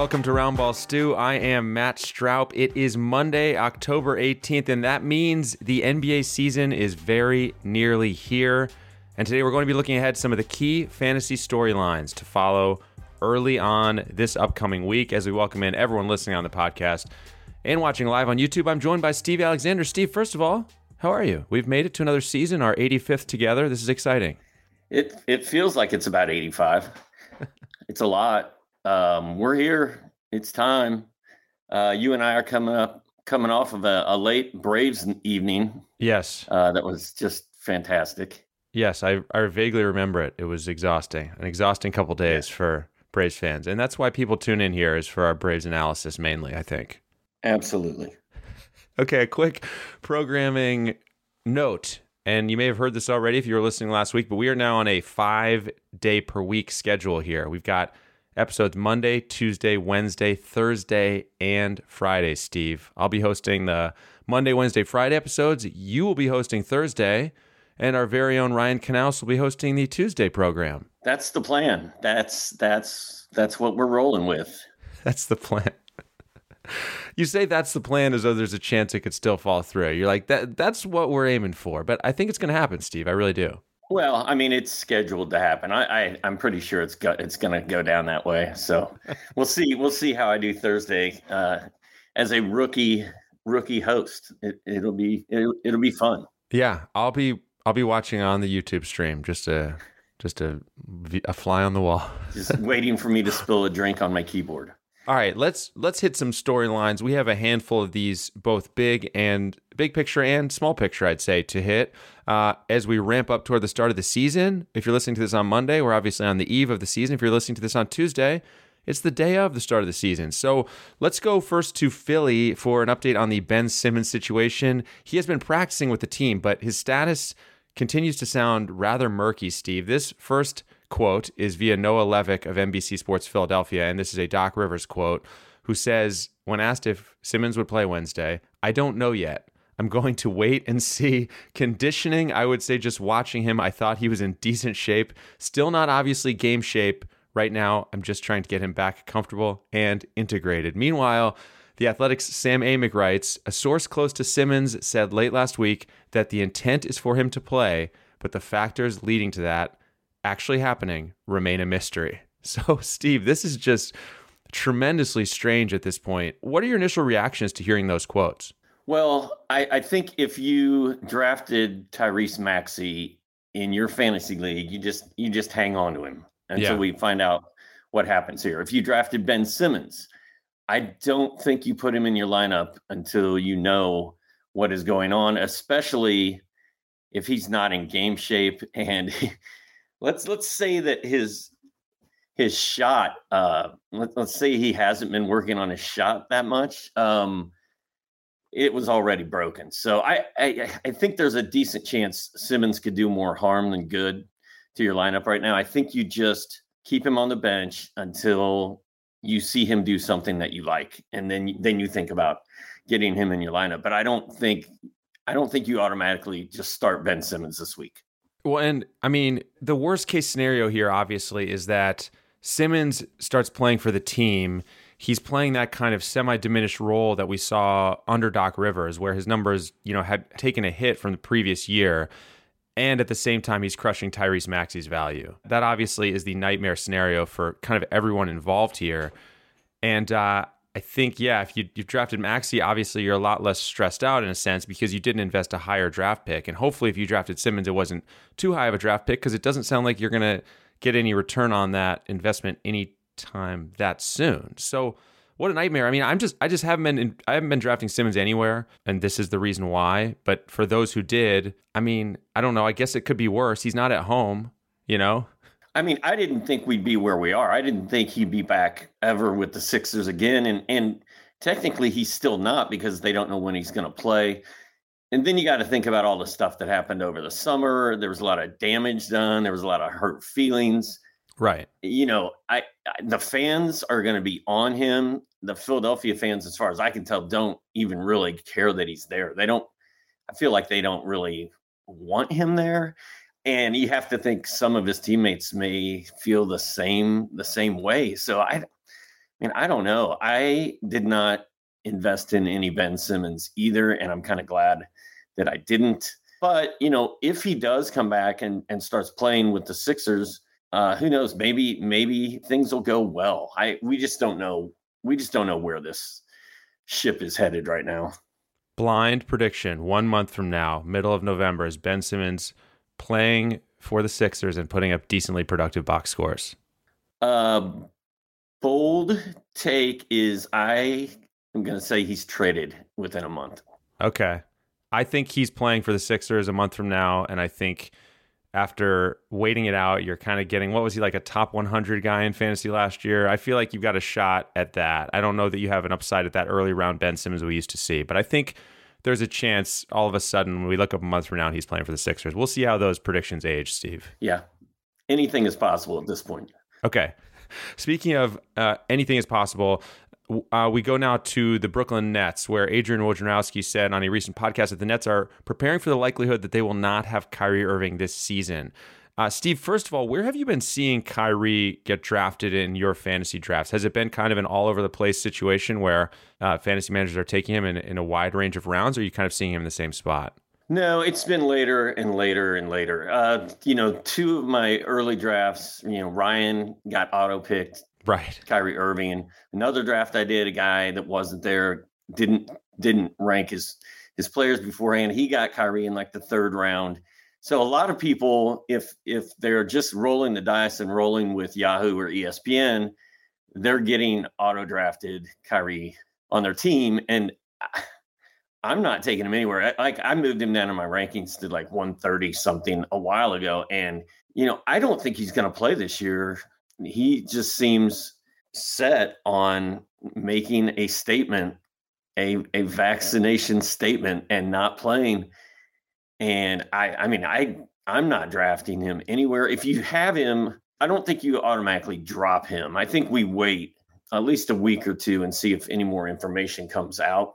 Welcome to Roundball Stew. I am Matt Stroup. It is Monday, October 18th, and that means the NBA season is very nearly here. And today we're going to be looking ahead some of the key fantasy storylines to follow early on this upcoming week as we welcome in everyone listening on the podcast and watching live on YouTube. I'm joined by Steve Alexander. Steve, first of all, how are you? We've made it to another season, our 85th together. This is exciting. It it feels like it's about 85. it's a lot um, we're here. It's time. Uh, you and I are coming up, coming off of a, a late Braves evening. Yes, uh, that was just fantastic. Yes, I I vaguely remember it. It was exhausting, an exhausting couple days yeah. for Braves fans, and that's why people tune in here is for our Braves analysis mainly. I think. Absolutely. okay, a quick programming note. And you may have heard this already if you were listening last week, but we are now on a five day per week schedule here. We've got episodes Monday, Tuesday, Wednesday, Thursday, and Friday, Steve. I'll be hosting the Monday, Wednesday, Friday episodes. You will be hosting Thursday, and our very own Ryan Canals will be hosting the Tuesday program. That's the plan. That's that's that's what we're rolling with. That's the plan. you say that's the plan as though there's a chance it could still fall through. You're like that that's what we're aiming for. But I think it's going to happen, Steve. I really do. Well, I mean, it's scheduled to happen. I, I am pretty sure it's go, it's going to go down that way. So we'll see. We'll see how I do Thursday uh, as a rookie rookie host. It, will be it'll, it'll be fun. Yeah, I'll be I'll be watching on the YouTube stream just a just a a fly on the wall. just waiting for me to spill a drink on my keyboard. All right, let's let's hit some storylines. We have a handful of these, both big and big picture and small picture, I'd say, to hit uh, as we ramp up toward the start of the season. If you're listening to this on Monday, we're obviously on the eve of the season. If you're listening to this on Tuesday, it's the day of the start of the season. So let's go first to Philly for an update on the Ben Simmons situation. He has been practicing with the team, but his status continues to sound rather murky, Steve. This first quote is via Noah Levick of NBC Sports Philadelphia, and this is a Doc Rivers quote, who says, when asked if Simmons would play Wednesday, I don't know yet. I'm going to wait and see. Conditioning, I would say just watching him, I thought he was in decent shape. Still not obviously game shape right now. I'm just trying to get him back comfortable and integrated. Meanwhile, the Athletic's Sam Amick writes A source close to Simmons said late last week that the intent is for him to play, but the factors leading to that actually happening remain a mystery. So, Steve, this is just tremendously strange at this point. What are your initial reactions to hearing those quotes? Well, I, I think if you drafted Tyrese Maxey in your fantasy league, you just you just hang on to him until yeah. we find out what happens here. If you drafted Ben Simmons, I don't think you put him in your lineup until you know what is going on, especially if he's not in game shape and let's let's say that his his shot uh let, us say he hasn't been working on his shot that much um it was already broken. So I, I i think there's a decent chance simmons could do more harm than good to your lineup right now. I think you just keep him on the bench until you see him do something that you like and then then you think about getting him in your lineup. But i don't think i don't think you automatically just start ben simmons this week well, and I mean, the worst case scenario here, obviously, is that Simmons starts playing for the team. He's playing that kind of semi diminished role that we saw under Doc Rivers, where his numbers, you know, had taken a hit from the previous year. And at the same time, he's crushing Tyrese Maxey's value. That obviously is the nightmare scenario for kind of everyone involved here. And uh, I think, yeah, if you, you've drafted Maxey, obviously you're a lot less stressed out in a sense because you didn't invest a higher draft pick. And hopefully, if you drafted Simmons, it wasn't too high of a draft pick because it doesn't sound like you're going to get any return on that investment anytime that soon. So, what a nightmare. I mean, I'm just I just haven't been in, I haven't been drafting Simmons anywhere, and this is the reason why. But for those who did, I mean, I don't know. I guess it could be worse. He's not at home, you know. I mean, I didn't think we'd be where we are. I didn't think he'd be back ever with the Sixers again, and and technically he's still not because they don't know when he's going to play. And then you got to think about all the stuff that happened over the summer. There was a lot of damage done. There was a lot of hurt feelings. Right. You know, I, I the fans are going to be on him. The Philadelphia fans, as far as I can tell, don't even really care that he's there. They don't. I feel like they don't really want him there. And you have to think some of his teammates may feel the same the same way. So I, I mean, I don't know. I did not invest in any Ben Simmons either, and I'm kind of glad that I didn't. But you know, if he does come back and and starts playing with the Sixers uh, who knows? Maybe maybe things will go well. I we just don't know. We just don't know where this ship is headed right now. Blind prediction: one month from now, middle of November, is Ben Simmons playing for the Sixers and putting up decently productive box scores? Uh, bold take is I am going to say he's traded within a month. Okay. I think he's playing for the Sixers a month from now, and I think after waiting it out, you're kind of getting what was he like a top 100 guy in fantasy last year? I feel like you've got a shot at that. I don't know that you have an upside at that early round Ben Simmons we used to see, but I think there's a chance all of a sudden when we look up a month from now he's playing for the Sixers. We'll see how those predictions age, Steve. Yeah. Anything is possible at this point. Okay. Speaking of uh, anything is possible, uh, we go now to the Brooklyn Nets, where Adrian Wojnarowski said on a recent podcast that the Nets are preparing for the likelihood that they will not have Kyrie Irving this season. Uh, Steve, first of all, where have you been seeing Kyrie get drafted in your fantasy drafts? Has it been kind of an all over the place situation where uh, fantasy managers are taking him in, in a wide range of rounds, or are you kind of seeing him in the same spot? No, it's been later and later and later. Uh, you know, two of my early drafts, you know, Ryan got auto picked Right. Kyrie Irving. Another draft I did, a guy that wasn't there, didn't didn't rank his his players beforehand. He got Kyrie in like the third round. So a lot of people, if if they're just rolling the dice and rolling with Yahoo or ESPN, they're getting auto drafted Kyrie on their team. And I'm not taking him anywhere. Like I moved him down in my rankings to like 130 something a while ago. And, you know, I don't think he's going to play this year he just seems set on making a statement, a a vaccination statement, and not playing. And I, I mean, I I'm not drafting him anywhere. If you have him, I don't think you automatically drop him. I think we wait at least a week or two and see if any more information comes out.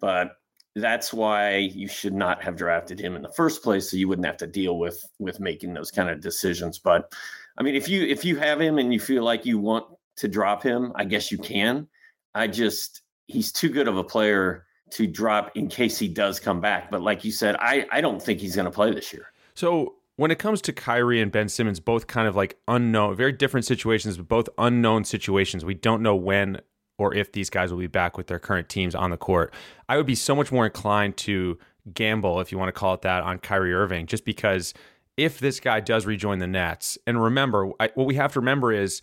But that's why you should not have drafted him in the first place, so you wouldn't have to deal with with making those kind of decisions. But I mean, if you if you have him and you feel like you want to drop him, I guess you can. I just he's too good of a player to drop in case he does come back. But like you said, I I don't think he's going to play this year. So when it comes to Kyrie and Ben Simmons, both kind of like unknown, very different situations, but both unknown situations. We don't know when or if these guys will be back with their current teams on the court. I would be so much more inclined to gamble, if you want to call it that, on Kyrie Irving, just because if this guy does rejoin the Nets, and remember, I, what we have to remember is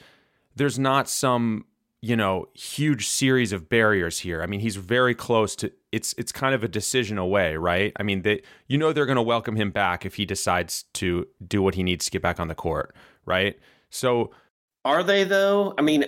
there's not some you know huge series of barriers here. I mean, he's very close to it's it's kind of a decision away, right? I mean, they you know they're going to welcome him back if he decides to do what he needs to get back on the court, right? So, are they though? I mean,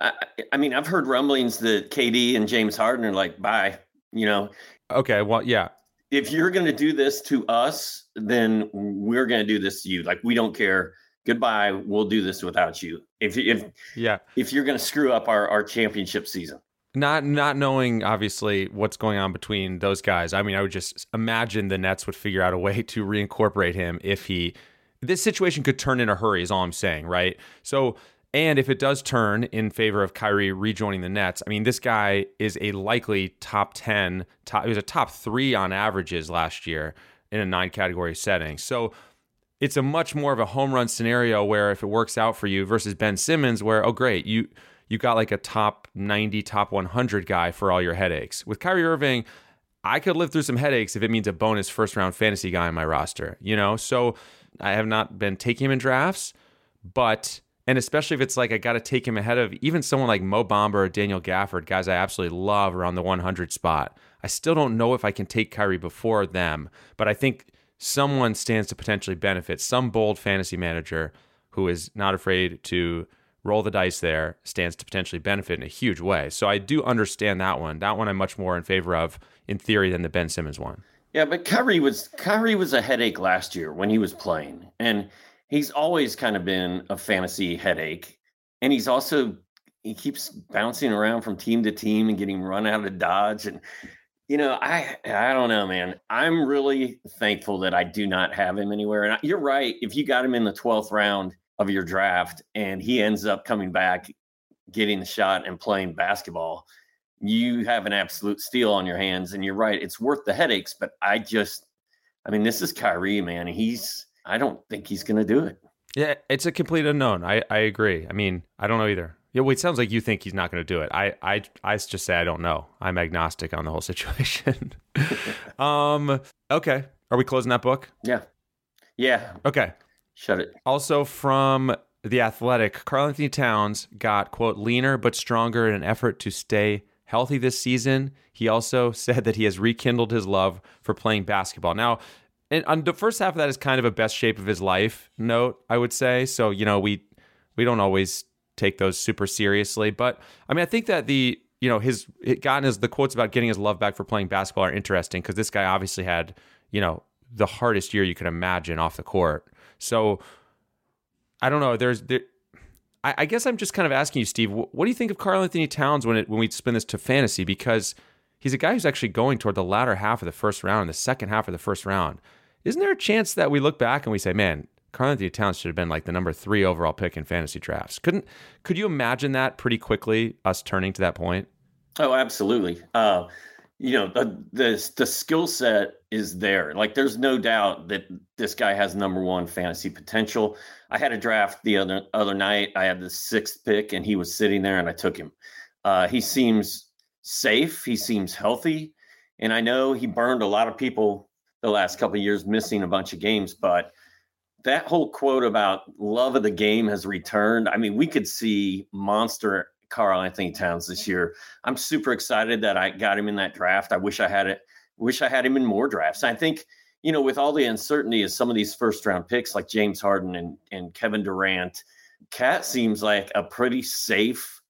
I, I mean, I've heard rumblings that KD and James Harden are like, bye. You know. Okay. Well, yeah if you're going to do this to us, then we're going to do this to you. Like we don't care. Goodbye. We'll do this without you. If if yeah, if you're going to screw up our our championship season. Not not knowing obviously what's going on between those guys. I mean, I would just imagine the Nets would figure out a way to reincorporate him if he this situation could turn in a hurry is all I'm saying, right? So and if it does turn in favor of Kyrie rejoining the Nets, I mean, this guy is a likely top 10, top, he was a top three on averages last year in a nine category setting. So it's a much more of a home run scenario where if it works out for you versus Ben Simmons, where, oh, great, you, you got like a top 90, top 100 guy for all your headaches. With Kyrie Irving, I could live through some headaches if it means a bonus first round fantasy guy on my roster, you know? So I have not been taking him in drafts, but And especially if it's like I got to take him ahead of even someone like Mo Bamba or Daniel Gafford, guys I absolutely love around the 100 spot. I still don't know if I can take Kyrie before them, but I think someone stands to potentially benefit. Some bold fantasy manager who is not afraid to roll the dice there stands to potentially benefit in a huge way. So I do understand that one. That one I'm much more in favor of in theory than the Ben Simmons one. Yeah, but Kyrie was Kyrie was a headache last year when he was playing. And he's always kind of been a fantasy headache. And he's also he keeps bouncing around from team to team and getting run out of dodge. And you know, I I don't know, man. I'm really thankful that I do not have him anywhere. And you're right. If you got him in the 12th round of your draft and he ends up coming back, getting the shot and playing basketball, you have an absolute steal on your hands. And you're right. It's worth the headaches. But I just, I mean, this is Kyrie, man. He's I don't think he's going to do it. Yeah, it's a complete unknown. I, I agree. I mean, I don't know either. Yeah, well, it sounds like you think he's not going to do it. I, I, I just say I don't know. I'm agnostic on the whole situation. um, okay. Are we closing that book? Yeah. Yeah. Okay. Shut it. Also from the Athletic, Karl-Anthony Towns got quote leaner but stronger in an effort to stay healthy this season. He also said that he has rekindled his love for playing basketball. Now, and on the first half of that is kind of a best shape of his life note, I would say. So you know we we don't always take those super seriously, but I mean I think that the you know his gotten his the quotes about getting his love back for playing basketball are interesting because this guy obviously had you know the hardest year you could imagine off the court. So I don't know. There's there. I, I guess I'm just kind of asking you, Steve. What, what do you think of Karl-Anthony Towns when it when we spin this to fantasy? Because he's a guy who's actually going toward the latter half of the first round, the second half of the first round. Isn't there a chance that we look back and we say, man, Karl-Anthony Towns should have been like the number three overall pick in fantasy drafts? Couldn't could you imagine that pretty quickly? Us turning to that point? Oh, absolutely. Uh, you know the the, the skill set is there. Like, there's no doubt that this guy has number one fantasy potential. I had a draft the other other night. I had the sixth pick, and he was sitting there, and I took him. Uh, he seems safe. He seems healthy, and I know he burned a lot of people the last couple years missing a bunch of games but that whole quote about love of the game has returned i mean we could see monster karl-anthony towns this year. I'm super excited that i got him in that draft. I wish i had it wish i had him in more drafts. I think you know with all the uncertainty of some of these first round picks like james harden and, and kevin durant cat seems like a pretty safe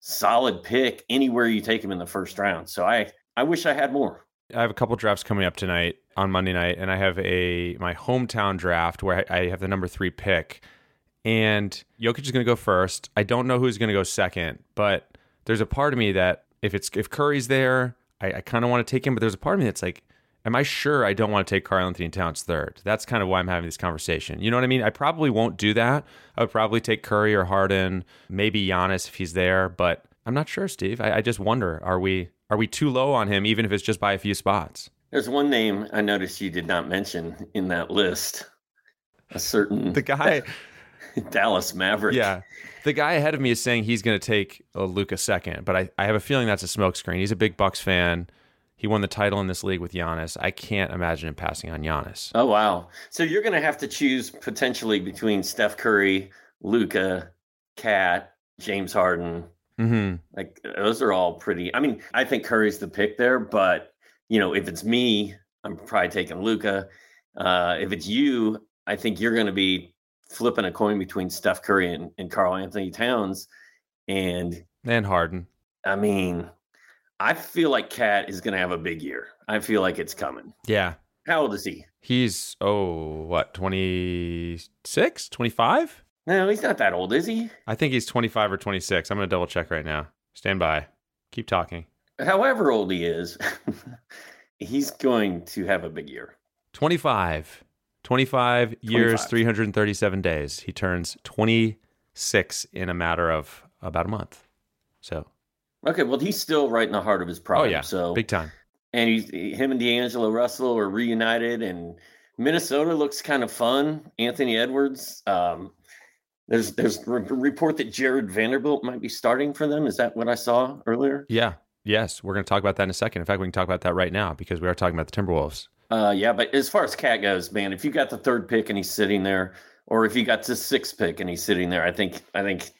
solid pick anywhere you take him in the first round. So i i wish i had more I have a couple drafts coming up tonight on Monday night, and I have a my hometown draft where I, have the number three pick, and Jokic is going to go first. I don't know who's going to go second, but there's a part of me that if it's if Curry's there, I, I kind of want to take him, but there's a part of me that's like, am I sure I don't want to take Karl-Anthony Towns third? That's kind of why I'm having this conversation. You know what I mean? I probably won't do that. I would probably take Curry or Harden, maybe Giannis if he's there, but I'm not sure, Steve. I, I just wonder: Are we are we too low on him, even if it's just by a few spots? There's one name I noticed you did not mention in that list. A certain the guy Dallas Maverick. Yeah. The guy ahead of me is saying he's going to take a Luka second, but I, I have a feeling that's a smokescreen. He's a big Bucks fan. He won the title in this league with Giannis. I can't imagine him passing on Giannis. Oh wow! So you're going to have to choose potentially between Steph Curry, Luka, Cat, James Harden, Mm-hmm. Like those are all pretty. I mean, I think Curry's the pick there, but you know, if it's me, I'm probably taking Luka. Uh, if it's you, I think you're going to be flipping a coin between Steph Curry and, and Karl-Anthony Towns, and and Harden. I mean, I feel like Cat is going to have a big year. I feel like it's coming. Yeah. How old is he? He's oh what 26, 25? No, he's not that old, is he? I think he's 25 or 26. I'm going to double check right now. Stand by. Keep talking. However old he is, he's going to have a big year. 25. 25 years, 337 days. He turns 26 in a matter of about a month. So. Okay, well, he's still right in the heart of his prime. Oh, yeah. So big time. And he's him and D'Angelo Russell are reunited, and Minnesota looks kind of fun. Anthony Edwards, um, there's there's a report that Jarred Vanderbilt might be starting for them. Is that what I saw earlier? Yeah. Yes, we're going to talk about that in a second. In fact, we can talk about that right now because we are talking about the Timberwolves. Uh, yeah, but as far as Cat goes, man, if you got the third pick and he's sitting there, or if he got to sixth pick and he's sitting there, I think I think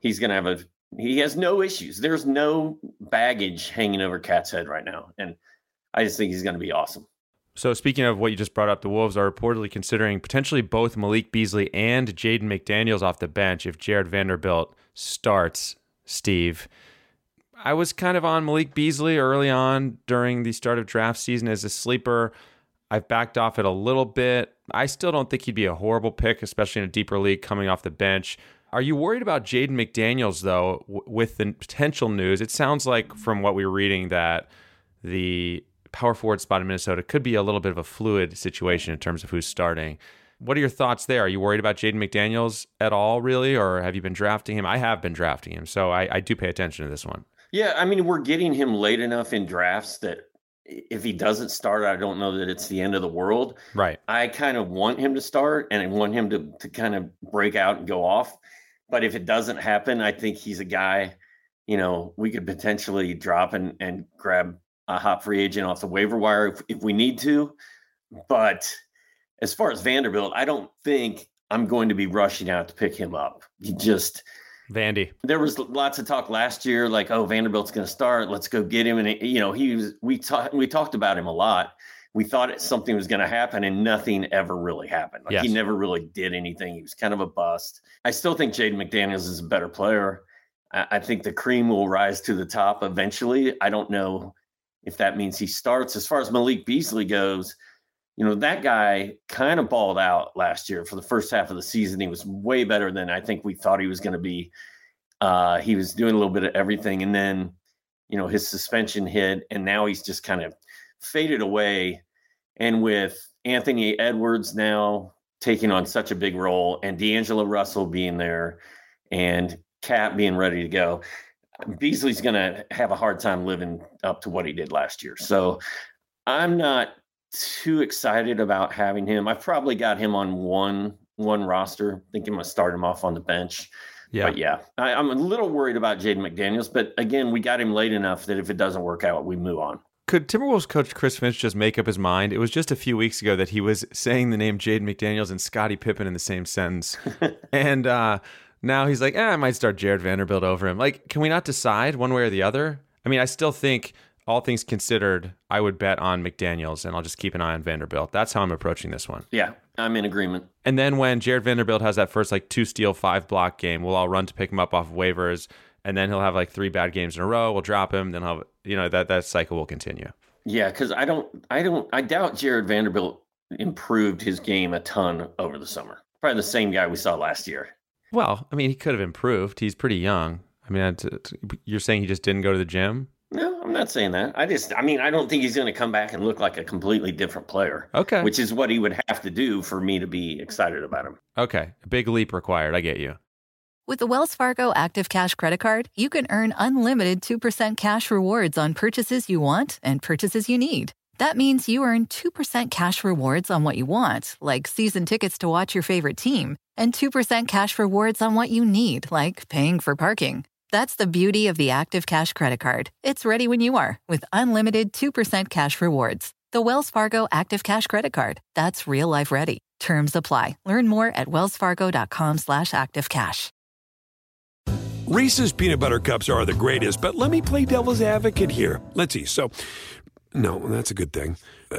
he's going to have a he has no issues. There's no baggage hanging over Cat's head right now, and I just think he's going to be awesome. So speaking of what you just brought up, the Wolves are reportedly considering potentially both Malik Beasley and Jaden McDaniels off the bench if Jarred Vanderbilt starts. Steve, I was kind of on Malik Beasley early on during the start of draft season as a sleeper. I've backed off it a little bit. I still don't think he'd be a horrible pick, especially in a deeper league coming off the bench. Are you worried about Jaden McDaniels though, w- with the potential news? It sounds like from what we are reading that the power forward spot in Minnesota could be a little bit of a fluid situation in terms of who's starting. What are your thoughts there? Are you worried about Jaden McDaniels at all, really, or have you been drafting him? I have been drafting him, so I, I do pay attention to this one. Yeah, I mean, we're getting him late enough in drafts that if he doesn't start, I don't know that it's the end of the world. Right. I kind of want him to start and I want him to to kind of break out and go off. But if it doesn't happen, I think he's a guy, you know, we could potentially drop and, and grab Uh, a hot free agent off the waiver wire if, if we need to. But as far as Vanderbilt, I don't think I'm going to be rushing out to pick him up. He just Vandy. There was lots of talk last year, like, oh, Vanderbilt's going to start. Let's go get him. And it, you know, he was. We talked. We talked about him a lot. We thought it, something was going to happen, and nothing ever really happened. Like yes. he never really did anything. He was kind of a bust. I still think Jaden McDaniels is a better player. I, I think the cream will rise to the top eventually. I don't know if that means he starts. As far as Malik Beasley goes, you know, that guy kind of balled out last year for the first half of the season. He was way better than I think we thought he was going to be. Uh, he was doing a little bit of everything. And then, you know, his suspension hit, and now he's just kind of faded away. And with Anthony Edwards now taking on such a big role, and D'Angelo Russell being there, and KAT being ready to go, Beasley's going to have a hard time living up to what he did last year. So I'm not too excited about having him. I've probably got him on one one roster. Think I'm gonna start him off on the bench. Yeah, but yeah, I, am a little worried about Jaden McDaniels. But again, we got him late enough that if it doesn't work out, we move on. Could Timberwolves coach Chris Finch just make up his mind? It was just a few weeks ago that he was saying the name Jaden McDaniels and Scottie Pippen in the same sentence, and uh, now he's like, eh, I might start Jarred Vanderbilt over him. Like, can we not decide one way or the other? I mean, I still think all things considered, I would bet on McDaniels and I'll just keep an eye on Vanderbilt. That's how I'm approaching this one. Yeah, I'm in agreement. And then when Jarred Vanderbilt has that first like two steal, five block game, we'll all run to pick him up off of waivers. And then he'll have like three bad games in a row. We'll drop him. Then he'll, you know, that, that cycle will continue. Yeah, because I don't, I don't, I doubt Jarred Vanderbilt improved his game a ton over the summer. Probably the same guy we saw last year. Well, I mean, he could have improved. He's pretty young. I mean, you're saying he just didn't go to the gym? No, I'm not saying that. I just, I mean, I don't think he's going to come back and look like a completely different player. Okay. Which is what he would have to do for me to be excited about him. Okay. A big leap required. I get you. With the Wells Fargo Active Cash Credit Card, you can earn unlimited 2% cash rewards on purchases you want and purchases you need. That means you earn 2% cash rewards on what you want, like season tickets to watch your favorite team, and 2% cash rewards on what you need, like paying for parking. That's the beauty of the Active Cash credit card. It's ready when you are with unlimited 2% cash rewards. The Wells Fargo Active Cash credit card. That's real life ready. Terms apply. Learn more at wellsfargo.com slash activecash. Reese's peanut butter cups are the greatest, but let me play devil's advocate here. Let's see. So, no, that's a good thing. Uh,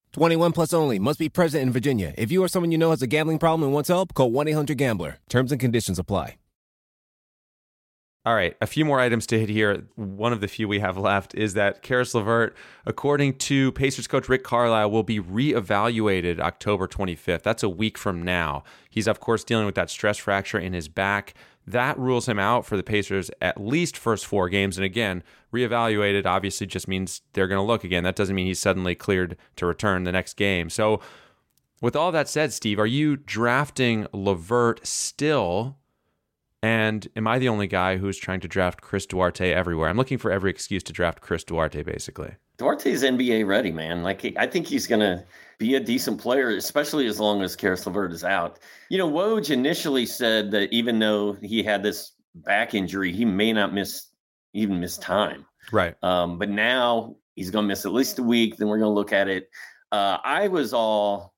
21 plus only. Must be present in Virginia. If you or someone you know has a gambling problem and wants help, call 1-800-GAMBLER. Terms and conditions apply. All right, a few more items to hit here. One of the few we have left is that Caris LeVert, according to Pacers coach Rick Carlisle, will be reevaluated October 25th. That's a week from now. He's, of course, dealing with that stress fracture in his back. That rules him out for the Pacers at least first four games. And again, reevaluated obviously just means they're going to look again. That doesn't mean he's suddenly cleared to return the next game. So With all that said, Steve, are you drafting LeVert still? And am I the only guy who's trying to draft Chris Duarte everywhere? I'm looking for every excuse to draft Chris Duarte, basically. Duarte's NBA ready, man. Like I think he's gonna be a decent player, especially as long as Caris LeVert is out. You know, Woj initially said that even though he had this back injury, he may not miss even miss time. Right. Um, but now he's gonna miss at least a week. Then we're gonna look at it. Uh, I was all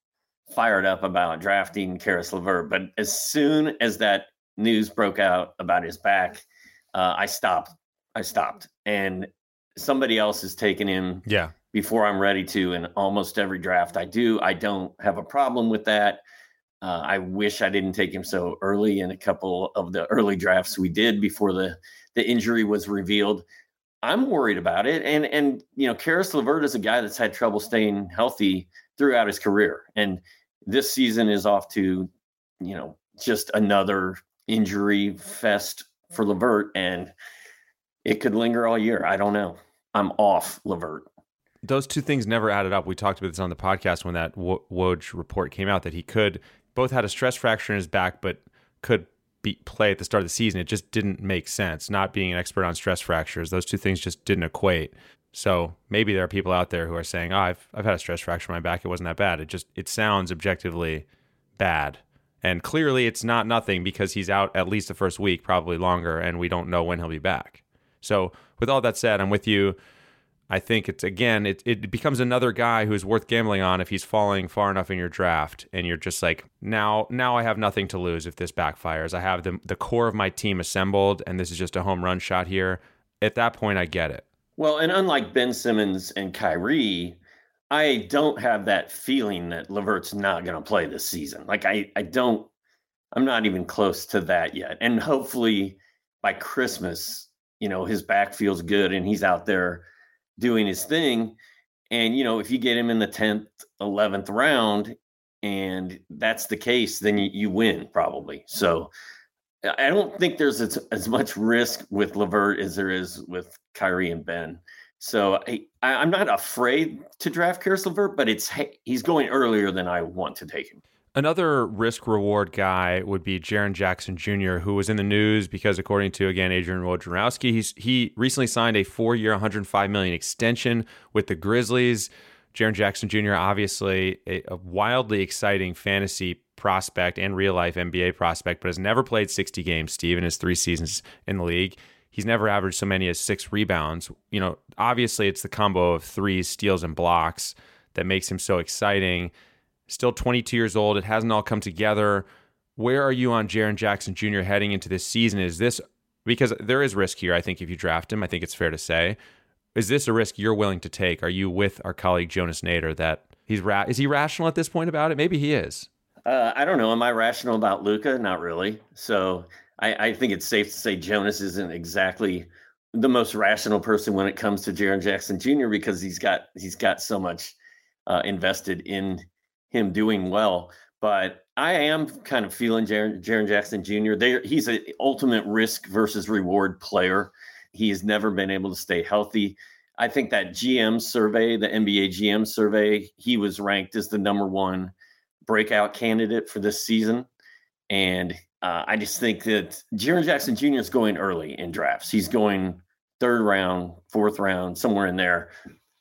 fired up about drafting Caris LeVert, but as soon as that news broke out about his back, uh, I stopped. I stopped, and somebody else has taken him. Yeah. Before I'm ready to, and almost every draft I do, I don't have a problem with that. Uh, I wish I didn't take him so early in a couple of the early drafts we did before the the injury was revealed. I'm worried about it, and and you know, Caris LeVert is a guy that's had trouble staying healthy throughout his career, and this season is off to, you know, just another injury fest for LeVert, and it could linger all year. I don't know. I'm off LeVert. Those two things never added up. We talked about this on the podcast when that Woj report came out that he could both had a stress fracture in his back, but could be, play at the start of the season. It just didn't make sense. Not being an expert on stress fractures, those two things just didn't equate. So maybe there are people out there who are saying, "Oh, I've I've had a stress fracture in my back. It wasn't that bad." It just it sounds objectively bad. And clearly it's not nothing because he's out at least the first week, probably longer, and we don't know when he'll be back. So, with all that said, I'm with you. I think it's again, it, it becomes another guy who's worth gambling on if he's falling far enough in your draft, and you're just like, now, now I have nothing to lose if this backfires. I have the the core of my team assembled, and this is just a home run shot here. At that point, I get it. Well, and unlike Ben Simmons and Kyrie, I don't have that feeling that LeVert's not going to play this season. Like I, I don't, I'm not even close to that yet. And hopefully by Christmas, you know, his back feels good and he's out there doing his thing. And, you know, if you get him in the 10th, 11th round and that's the case, then you, you win probably. So I don't think there's as, as much risk with LeVert as there is with Kyrie and Ben. So I, I'm not afraid to draft Caris LeVert, but it's he's going earlier than I want to take him. Another risk reward guy would be Jaren Jackson Jr., who was in the news because, according to again Adrian Wojnarowski, he's he recently signed a four-year, 105 million extension with the Grizzlies. Jaren Jackson Jr., obviously a, a wildly exciting fantasy prospect and real life NBA prospect, but has never played 60 games. Steve in his three seasons in the league. He's never averaged so many as six rebounds. You know, obviously it's the combo of threes, steals, and blocks that makes him so exciting. Still 22 years old. It hasn't all come together. Where are you on Jaren Jackson Jr. heading into this season? Is this because there is risk here? I think if you draft him, I think it's fair to say. Is this a risk you're willing to take? Are you with our colleague Jonas Nader that he's ra- is he rational at this point about it? Maybe he is. Uh, I don't know. Am I rational about Luka? Not really. So I, I, think it's safe to say Jonas isn't exactly the most rational person when it comes to Jaren Jackson Jr. because he's got he's got so much uh, invested in him doing well. But I am kind of feeling Jaren, Jaren Jackson Jr. There, he's an ultimate risk versus reward player. He has never been able to stay healthy. I think that GM survey, the NBA GM survey, he was ranked as the number one breakout candidate for this season. And uh, I just think that Jaren Jackson Jr. is going early in drafts. He's going third round, fourth round, somewhere in there.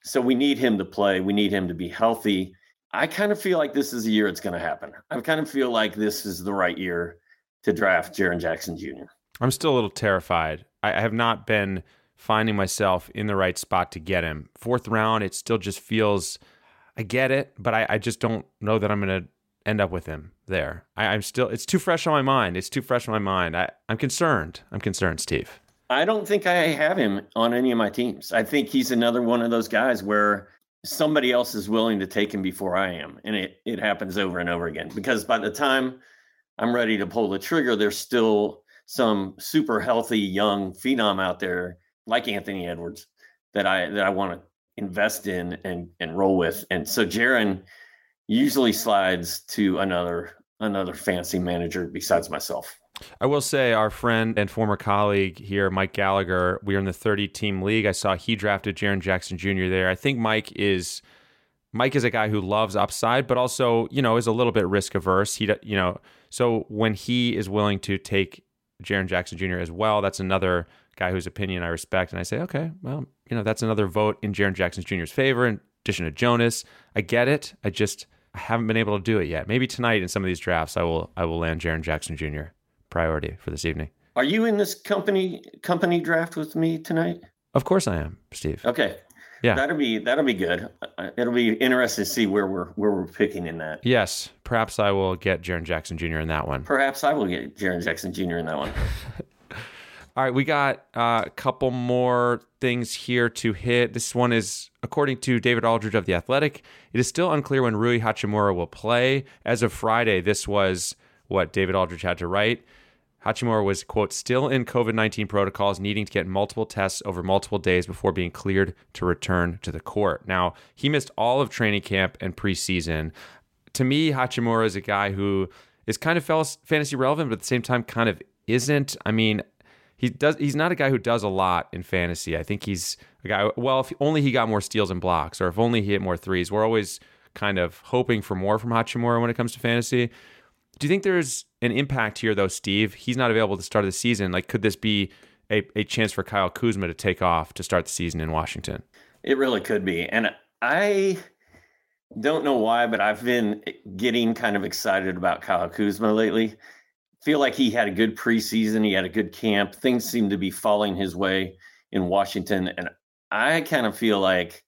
So we need him to play. We need him to be healthy. I kind of feel like this is the year it's going to happen. I kind of feel like this is the right year to draft Jaren Jackson Jr. I'm still a little terrified. I have not been finding myself in the right spot to get him. Fourth round, it still just feels. I get it, but I, I just don't know that I'm going to end up with him there. I, am still, it's too fresh on my mind. It's too fresh on my mind. I, I'm concerned. I'm concerned, Steve. I don't think I have him on any of my teams. I think he's another one of those guys where somebody else is willing to take him before I am. And it, it happens over and over again because by the time I'm ready to pull the trigger, there's still some super healthy young phenom out there like Anthony Edwards that I that I want to invest in and and roll with. And so Jaren usually slides to another another fancy manager besides myself. I will say our friend and former colleague here, Mike Gallagher, we are in the 30 team league. I saw he drafted Jaren Jackson Jr. there. I think Mike is Mike is a guy who loves upside, but also, you know, is a little bit risk averse. He, you know, so when he is willing to take Jaren Jackson Jr. as well, that's another guy whose opinion I respect. And I say, okay, well, you know, that's another vote in Jaren Jackson Jr.'s favor in addition to Jonas. I get it. I just I haven't been able to do it yet. Maybe tonight in some of these drafts, I will I will land Jaren Jackson Jr. priority for this evening. Are you in this company company draft with me tonight? Of course I am, Steve. Okay. Yeah. That'll be that'll be good. It'll be interesting to see where we're where we're picking in that. Yes. Perhaps I will get Jaren Jackson Jr. in that one. Perhaps I will get Jaren Jackson Jr. in that one. All right, we got uh, a couple more things here to hit. This one is, according to David Aldridge of The Athletic, it is still unclear when Rui Hachimura will play. As of Friday, this was what David Aldridge had to write. Hachimura was, quote, still in COVID 19 protocols, needing to get multiple tests over multiple days before being cleared to return to the court. Now, he missed all of training camp and preseason. To me, Hachimura is a guy who is kind of fantasy relevant, but at the same time, kind of isn't. I mean, he does. He's not a guy who does a lot in fantasy. I think he's a guy. Well, if only he got more steals and blocks, or if only he hit more threes. We're always kind of hoping for more from Hachimura when it comes to fantasy. Do you think there's an impact here, though, Steve? He's not available to start of the season. Like, could this be a, a chance for Kyle Kuzma to take off to start the season in Washington? It really could be. And I don't know why, but I've been getting kind of excited about Kyle Kuzma lately. Feel like he had a good preseason. He had a good camp. Things seem to be falling his way in Washington. And I kind of feel like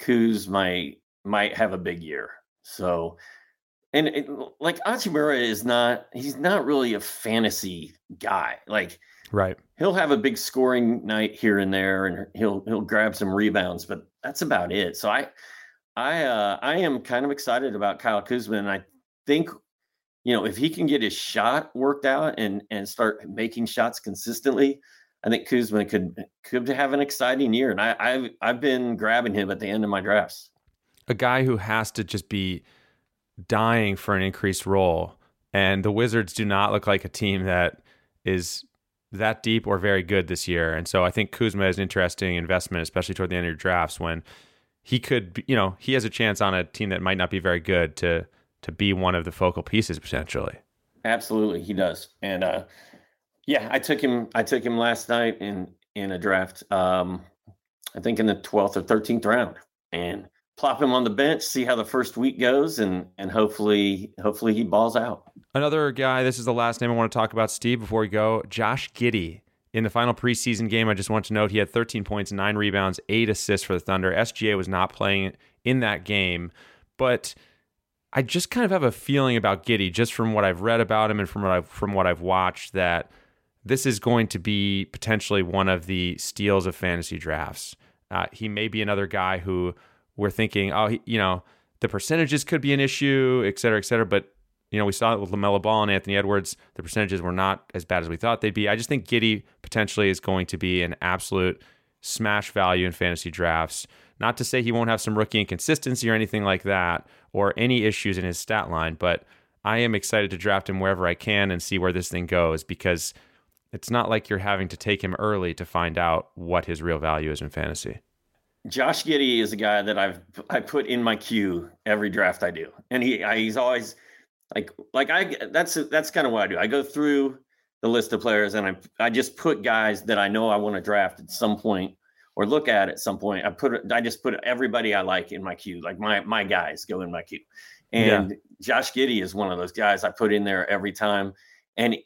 Kuz might might have a big year. So and it, like Hachimura is not he's not really a fantasy guy. Like right. He'll have a big scoring night here and there and he'll he'll grab some rebounds, but that's about it. So I I uh I am kind of excited about Kyle Kuzma and I think you know, if he can get his shot worked out and and start making shots consistently, I think Kuzma could could have an exciting year. And I, I've I've been grabbing him at the end of my drafts. A guy who has to just be dying for an increased role. And the Wizards do not look like a team that is that deep or very good this year. And so I think Kuzma is an interesting investment, especially toward the end of your drafts when he could, you know, he has a chance on a team that might not be very good to to be one of the focal pieces potentially. Absolutely, he does. And uh yeah, I took him I took him last night in in a draft um I think in the 12th or 13th round. And plop him on the bench, see how the first week goes, and and hopefully hopefully he balls out. Another guy. This is the last name I want to talk about, Steve. Before we go, Josh Giddey. In the final preseason game, I just want to note he had 13 points, nine rebounds, eight assists for the Thunder. SGA was not playing in that game, but I just kind of have a feeling about Giddey, just from what I've read about him and from what I've from what I've watched, that this is going to be potentially one of the steals of fantasy drafts. Uh, he may be another guy who we're thinking, oh, he, you know, the percentages could be an issue, et cetera, et cetera. But you know, we saw it with LaMelo Ball and Anthony Edwards. The percentages were not as bad as we thought they'd be. I just think Giddey potentially is going to be an absolute smash value in fantasy drafts. Not to say he won't have some rookie inconsistency or anything like that, or any issues in his stat line, but I am excited to draft him wherever I can and see where this thing goes because it's not like you're having to take him early to find out what his real value is in fantasy. Josh Giddey is a guy that I've I put in my queue every draft I do, and he I, he's always like like I that's that's kind of what I do. I go through the list of players and I I just put guys that I know I want to draft at some point or look at at some point. I put I just put everybody I like in my queue, like my my guys go in my queue, and yeah. Josh Giddey is one of those guys I put in there every time, and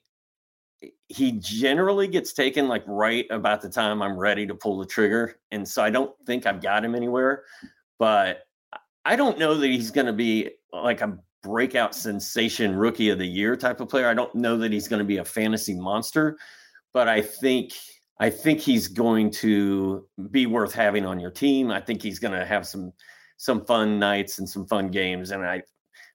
he generally gets taken like right about the time I'm ready to pull the trigger. And so I don't think I've got him anywhere, but I don't know that he's going to be like a breakout sensation rookie of the year type of player. I don't know that he's going to be a fantasy monster, but I think I think he's going to be worth having on your team. I think he's going to have some some fun nights and some fun games and I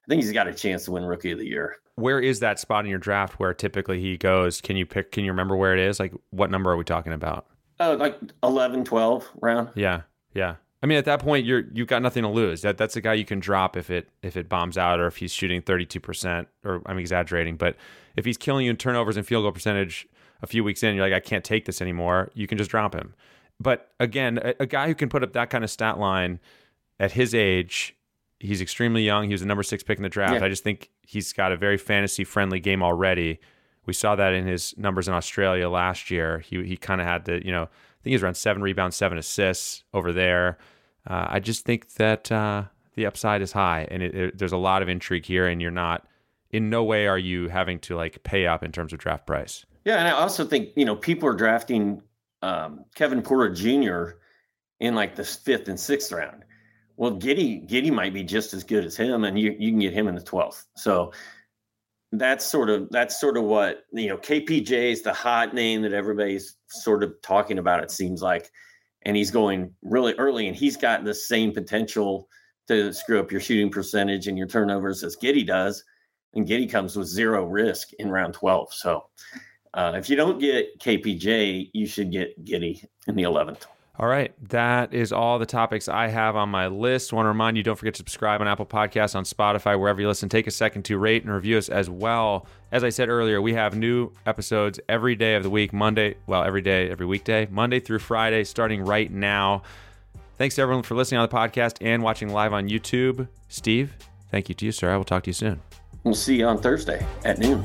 I think he's got a chance to win rookie of the year where is that spot in your draft where typically he goes? Can you pick? Can you remember where it is? Like, what number are we talking about? Oh, like 11, 12 round. Yeah, yeah. I mean, at that point, you're you've got nothing to lose. That that's a guy you can drop if it if it bombs out or if he's shooting thirty two percent. Or I'm exaggerating, but if he's killing you in turnovers and field goal percentage a few weeks in, you're like, I can't take this anymore. You can just drop him. But again, a, a guy who can put up that kind of stat line at his age He's extremely young. He was the number six pick in the draft. Yeah. I just think he's got a very fantasy friendly game already. We saw that in his numbers in Australia last year. He he kind of had the you know I think he's around seven rebounds, seven assists over there. Uh, I just think that uh, the upside is high, and it, it, there's a lot of intrigue here, and you're not in no way are you having to like pay up in terms of draft price. Yeah, and I also think you know people are drafting um, Kevin Porter Jr. in like the fifth and sixth round. Well, Giddey Giddey might be just as good as him, and you you can get him in the twelfth. So that's sort of that's sort of what you know. KPJ is the hot name that everybody's sort of talking about. It seems like, and he's going really early, and he's got the same potential to screw up your shooting percentage and your turnovers as Giddey does. And Giddey comes with zero risk in round twelve. So uh, if you don't get KPJ, you should get Giddey in the 11th. All right. That is all the topics I have on my list. Want to remind you don't forget to subscribe on Apple Podcasts, on Spotify, wherever you listen. Take a second to rate and review us as well. As I said earlier, we have new episodes every day of the week, Monday, well, every day, every weekday, Monday through Friday, starting right now. Thanks to everyone for listening on the podcast and watching live on YouTube. Steve, thank you to you, sir. I will talk to you soon. We'll see you on Thursday at noon.